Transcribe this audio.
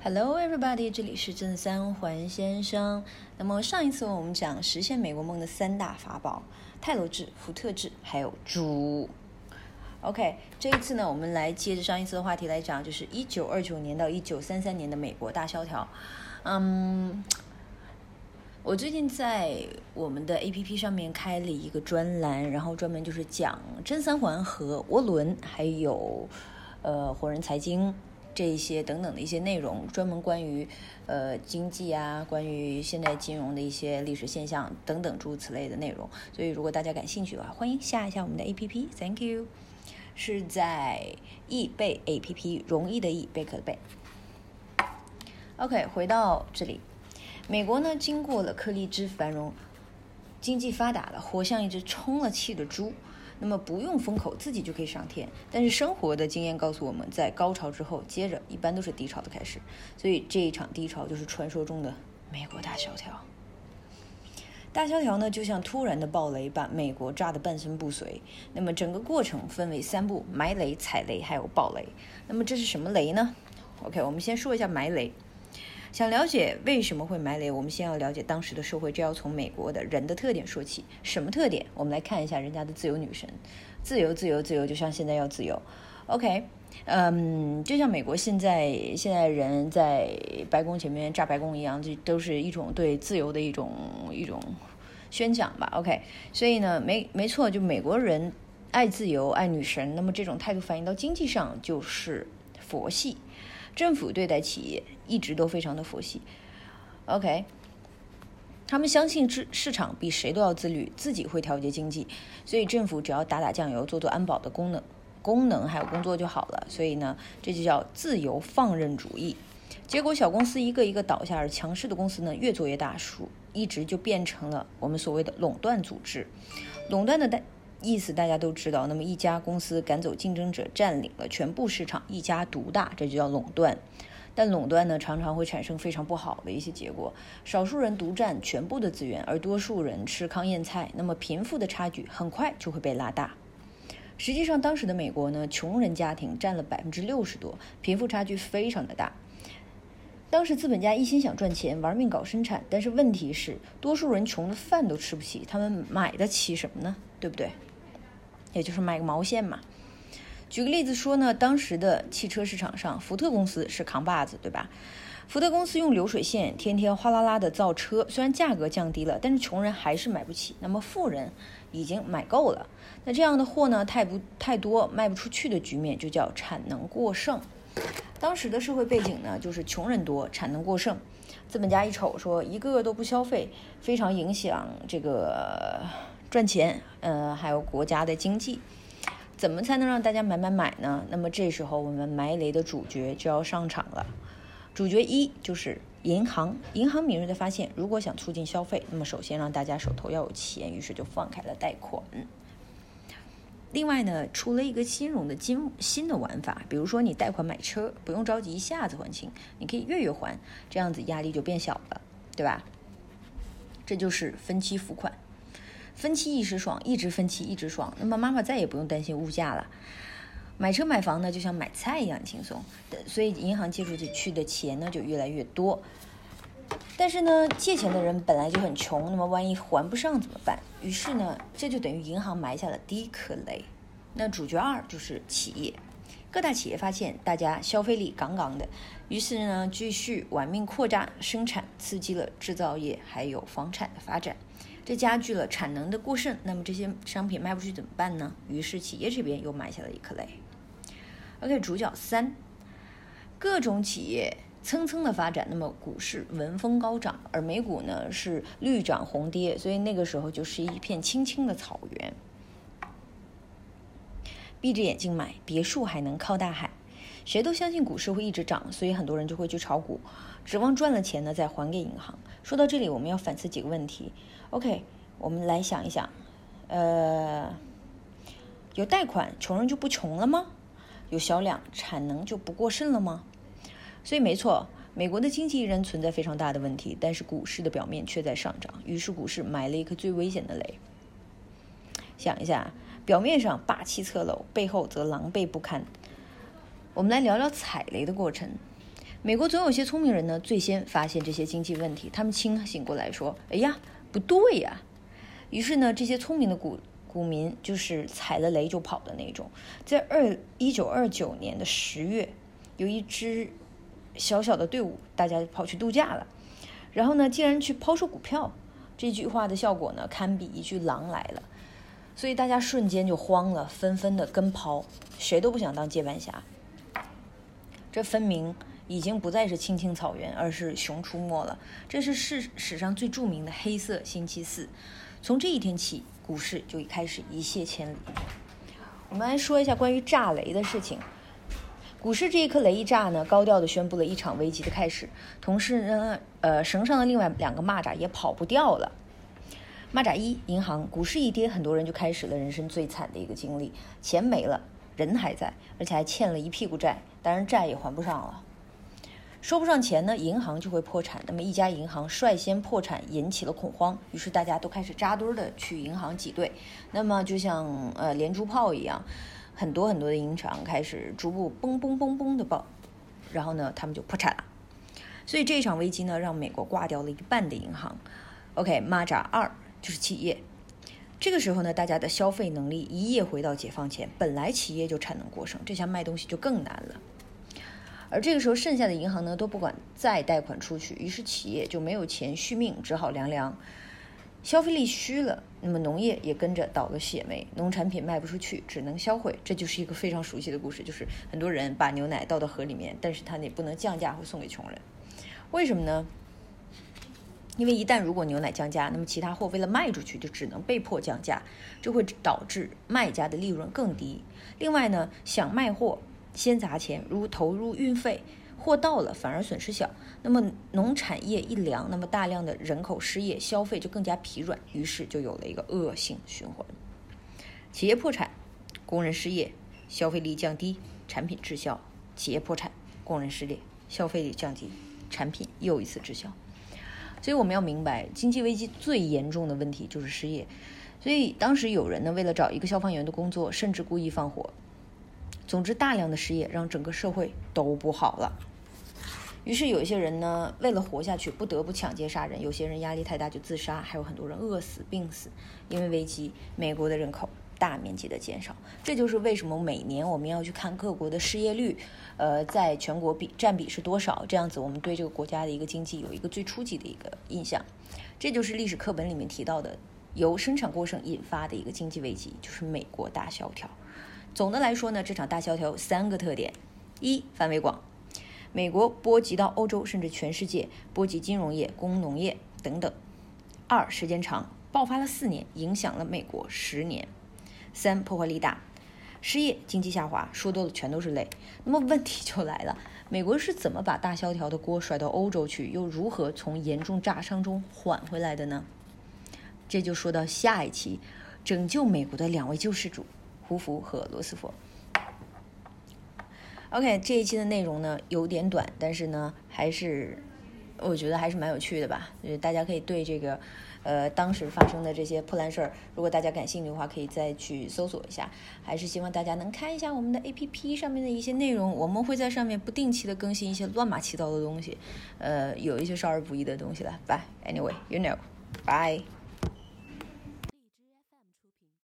Hello, everybody！这里是正三环先生。那么上一次我们讲实现美国梦的三大法宝：泰罗制、福特制，还有猪。OK，这一次呢，我们来接着上一次的话题来讲，就是一九二九年到一九三三年的美国大萧条。嗯，我最近在我们的 APP 上面开了一个专栏，然后专门就是讲真三环和涡轮，还有呃活人财经。这一些等等的一些内容，专门关于呃经济啊，关于现代金融的一些历史现象等等诸此类的内容。所以如果大家感兴趣的话，欢迎下一下我们的 APP，Thank you。是在易贝 APP，容易的易，贝壳的贝。OK，回到这里，美国呢经过了颗粒之繁荣，经济发达了，活像一只充了气的猪。那么不用封口，自己就可以上天。但是生活的经验告诉我们，在高潮之后，接着一般都是低潮的开始。所以这一场低潮就是传说中的美国大萧条。大萧条呢，就像突然的暴雷，把美国炸得半身不遂。那么整个过程分为三步：埋雷、踩雷，还有暴雷。那么这是什么雷呢？OK，我们先说一下埋雷。想了解为什么会埋雷，我们先要了解当时的社会，这要从美国的人的特点说起。什么特点？我们来看一下人家的自由女神，自由，自由，自由，就像现在要自由。OK，嗯，就像美国现在现在人在白宫前面炸白宫一样，这都是一种对自由的一种一种宣讲吧。OK，所以呢，没没错，就美国人爱自由，爱女神，那么这种态度反映到经济上就是佛系。政府对待企业一直都非常的佛系，OK，他们相信市市场比谁都要自律，自己会调节经济，所以政府只要打打酱油、做做安保的功能、功能还有工作就好了。所以呢，这就叫自由放任主义。结果小公司一个一个倒下，而强势的公司呢越做越大，数一直就变成了我们所谓的垄断组织。垄断的代。意思大家都知道，那么一家公司赶走竞争者，占领了全部市场，一家独大，这就叫垄断。但垄断呢，常常会产生非常不好的一些结果，少数人独占全部的资源，而多数人吃糠咽菜，那么贫富的差距很快就会被拉大。实际上，当时的美国呢，穷人家庭占了百分之六十多，贫富差距非常的大。当时资本家一心想赚钱，玩命搞生产，但是问题是，多数人穷的饭都吃不起，他们买得起什么呢？对不对？也就是卖个毛线嘛。举个例子说呢，当时的汽车市场上，福特公司是扛把子，对吧？福特公司用流水线天天哗啦啦的造车，虽然价格降低了，但是穷人还是买不起。那么富人已经买够了，那这样的货呢，太不太多，卖不出去的局面就叫产能过剩。当时的社会背景呢，就是穷人多，产能过剩。资本家一瞅说，一个个都不消费，非常影响这个。赚钱，呃，还有国家的经济，怎么才能让大家买买买呢？那么这时候我们埋雷的主角就要上场了。主角一就是银行，银行敏锐的发现，如果想促进消费，那么首先让大家手头要有钱，于是就放开了贷款。另外呢，出了一个金融的金新的玩法，比如说你贷款买车，不用着急一下子还清，你可以月月还，这样子压力就变小了，对吧？这就是分期付款。分期一时爽，一直分期一直爽，那么妈妈再也不用担心物价了。买车买房呢，就像买菜一样轻松，所以银行借出去的钱呢就越来越多。但是呢，借钱的人本来就很穷，那么万一还不上怎么办？于是呢，这就等于银行埋下了第一颗雷。那主角二就是企业，各大企业发现大家消费力杠杠的，于是呢继续玩命扩大生产，刺激了制造业还有房产的发展。这加剧了产能的过剩，那么这些商品卖不出去怎么办呢？于是企业这边又埋下了一颗雷。OK，主角三，各种企业蹭蹭的发展，那么股市闻风高涨，而美股呢是绿涨红跌，所以那个时候就是一片青青的草原。闭着眼睛买别墅还能靠大海，谁都相信股市会一直涨，所以很多人就会去炒股，指望赚了钱呢再还给银行。说到这里，我们要反思几个问题。OK，我们来想一想，呃，有贷款，穷人就不穷了吗？有小两，产能就不过剩了吗？所以没错，美国的经济依然存在非常大的问题，但是股市的表面却在上涨，于是股市埋了一颗最危险的雷。想一下，表面上霸气侧漏，背后则狼狈不堪。我们来聊聊踩雷的过程。美国总有些聪明人呢，最先发现这些经济问题，他们清醒过来说：“哎呀，不对呀！”于是呢，这些聪明的股股民就是踩了雷就跑的那种。在二一九二九年的十月，有一支小小的队伍，大家跑去度假了，然后呢，竟然去抛售股票。这句话的效果呢，堪比一句狼来了。所以大家瞬间就慌了，纷纷的跟抛，谁都不想当接班侠。这分明。已经不再是青青草原，而是熊出没了。这是史史上最著名的黑色星期四。从这一天起，股市就开始一泻千里。我们来说一下关于炸雷的事情。股市这一颗雷一炸呢，高调的宣布了一场危机的开始。同时呢，呃，绳上的另外两个蚂蚱也跑不掉了。蚂蚱一，银行，股市一跌，很多人就开始了人生最惨的一个经历：钱没了，人还在，而且还欠了一屁股债，当然债也还不上了。收不上钱呢，银行就会破产。那么一家银行率先破产，引起了恐慌，于是大家都开始扎堆的去银行挤兑。那么就像呃连珠炮一样，很多很多的银行开始逐步嘣嘣嘣嘣的爆，然后呢，他们就破产了。所以这场危机呢，让美国挂掉了一半的银行。OK，蚂蚱二就是企业。这个时候呢，大家的消费能力一夜回到解放前，本来企业就产能过剩，这下卖东西就更难了。而这个时候，剩下的银行呢都不管再贷款出去，于是企业就没有钱续命，只好凉凉。消费力虚了，那么农业也跟着倒了血霉，农产品卖不出去，只能销毁。这就是一个非常熟悉的故事，就是很多人把牛奶倒到河里面，但是他那不能降价，会送给穷人。为什么呢？因为一旦如果牛奶降价，那么其他货为了卖出去，就只能被迫降价，这会导致卖家的利润更低。另外呢，想卖货。先砸钱，如投入运费，货到了反而损失小。那么农产业一凉，那么大量的人口失业，消费就更加疲软，于是就有了一个恶性循环。企业破产，工人失业，消费力降低，产品滞销。企业破产，工人失业，消费力降低，产品又一次滞销。所以我们要明白，经济危机最严重的问题就是失业。所以当时有人呢，为了找一个消防员的工作，甚至故意放火。总之，大量的失业让整个社会都不好了。于是，有一些人呢，为了活下去，不得不抢劫杀人；有些人压力太大就自杀，还有很多人饿死、病死。因为危机，美国的人口大面积的减少。这就是为什么每年我们要去看各国的失业率，呃，在全国比占比是多少？这样子，我们对这个国家的一个经济有一个最初级的一个印象。这就是历史课本里面提到的，由生产过剩引发的一个经济危机，就是美国大萧条。总的来说呢，这场大萧条有三个特点：一、范围广，美国波及到欧洲甚至全世界，波及金融业、工农业等等；二、时间长，爆发了四年，影响了美国十年；三、破坏力大，失业、经济下滑，说多了全都是泪。那么问题就来了，美国是怎么把大萧条的锅甩到欧洲去，又如何从严重炸伤中缓回来的呢？这就说到下一期，拯救美国的两位救世主。胡佛和罗斯福。OK，这一期的内容呢有点短，但是呢还是我觉得还是蛮有趣的吧。大家可以对这个呃当时发生的这些破烂事儿，如果大家感兴趣的话，可以再去搜索一下。还是希望大家能看一下我们的 APP 上面的一些内容，我们会在上面不定期的更新一些乱码七糟的东西，呃，有一些少儿不宜的东西了。拜，Anyway，you know，bye。